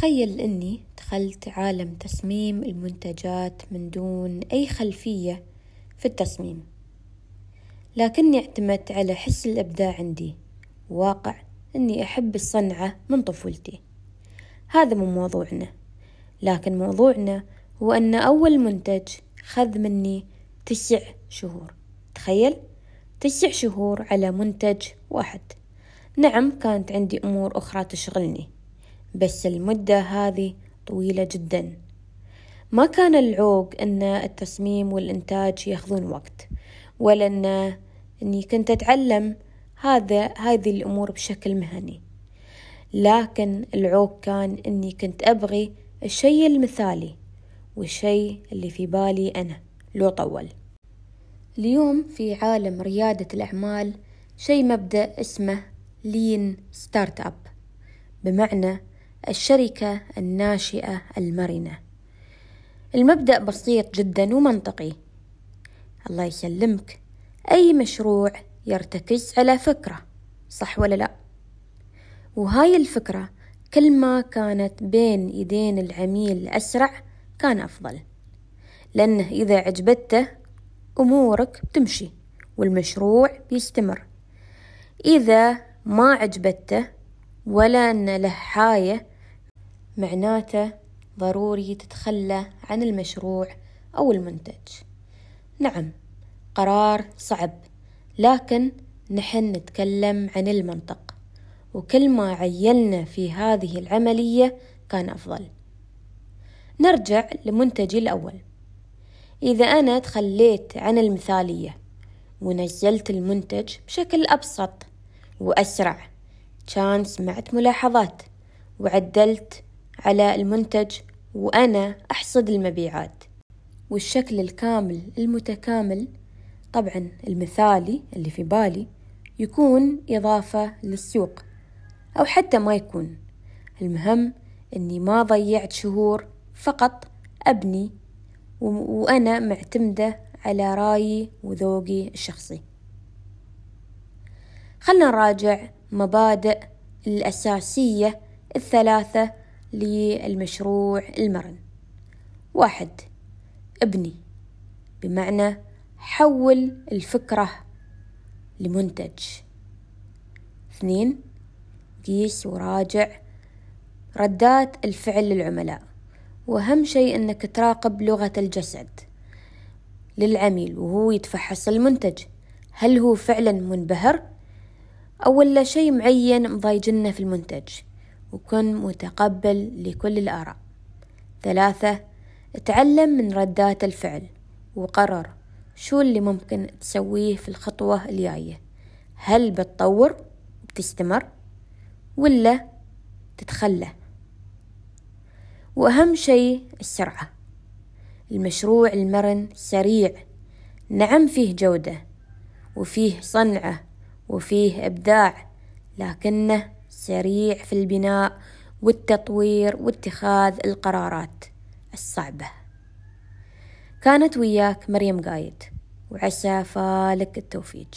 تخيل إني دخلت عالم تصميم المنتجات من دون أي خلفية في التصميم، لكني اعتمدت على حس الإبداع عندي، واقع إني أحب الصنعة من طفولتي، هذا مو موضوعنا، لكن موضوعنا هو أن أول منتج خذ مني تسع شهور، تخيل تسع شهور على منتج واحد، نعم كانت عندي أمور أخرى تشغلني، بس المدة هذي طويلة جدا، ما كان العوق أن التصميم والإنتاج ياخذون وقت، ولا أن إني كنت أتعلم هذا هذي الأمور بشكل مهني، لكن العوق كان إني كنت أبغي الشي المثالي، والشي اللي في بالي أنا لو طول. اليوم في عالم ريادة الأعمال شي مبدأ اسمه Lean Startup، بمعنى الشركة الناشئة المرنة. المبدأ بسيط جدا ومنطقي، الله يسلمك، أي مشروع يرتكز على فكرة، صح ولا لأ؟ وهاي الفكرة كل ما كانت بين إيدين العميل أسرع كان أفضل، لأنه إذا عجبته أمورك بتمشي والمشروع بيستمر، إذا ما عجبته ولا أن له حاية معناته ضروري تتخلى عن المشروع أو المنتج، نعم قرار صعب، لكن نحن نتكلم عن المنطق، وكل ما عيلنا في هذه العملية كان أفضل. نرجع لمنتجي الأول، إذا أنا تخليت عن المثالية ونزلت المنتج بشكل أبسط وأسرع، كان سمعت ملاحظات وعدلت على المنتج وأنا أحصد المبيعات، والشكل الكامل المتكامل طبعا المثالي اللي في بالي يكون إضافة للسوق، أو حتى ما يكون، المهم إني ما ضيعت شهور فقط أبني وأنا معتمدة على رأيي وذوقي الشخصي. خلنا نراجع مبادئ الأساسية الثلاثة للمشروع المرن، واحد ابني. بمعنى حول الفكرة لمنتج، اثنين قيس وراجع ردات الفعل للعملاء، وأهم شي إنك تراقب لغة الجسد للعميل وهو يتفحص المنتج، هل هو فعلا منبهر؟ أو ولا شي معين مضايجنه في المنتج، وكن متقبل لكل الآراء. ثلاثة اتعلم من ردات الفعل وقرر شو اللي ممكن تسويه في الخطوة الجاية، هل بتطور وبتستمر ولا تتخلى؟ وأهم شي السرعة، المشروع المرن سريع، نعم فيه جودة وفيه صنعة وفيه إبداع، لكنه سريع في البناء والتطوير واتخاذ القرارات الصعبة. كانت وياك مريم قايد، وعسى فالك التوفيج.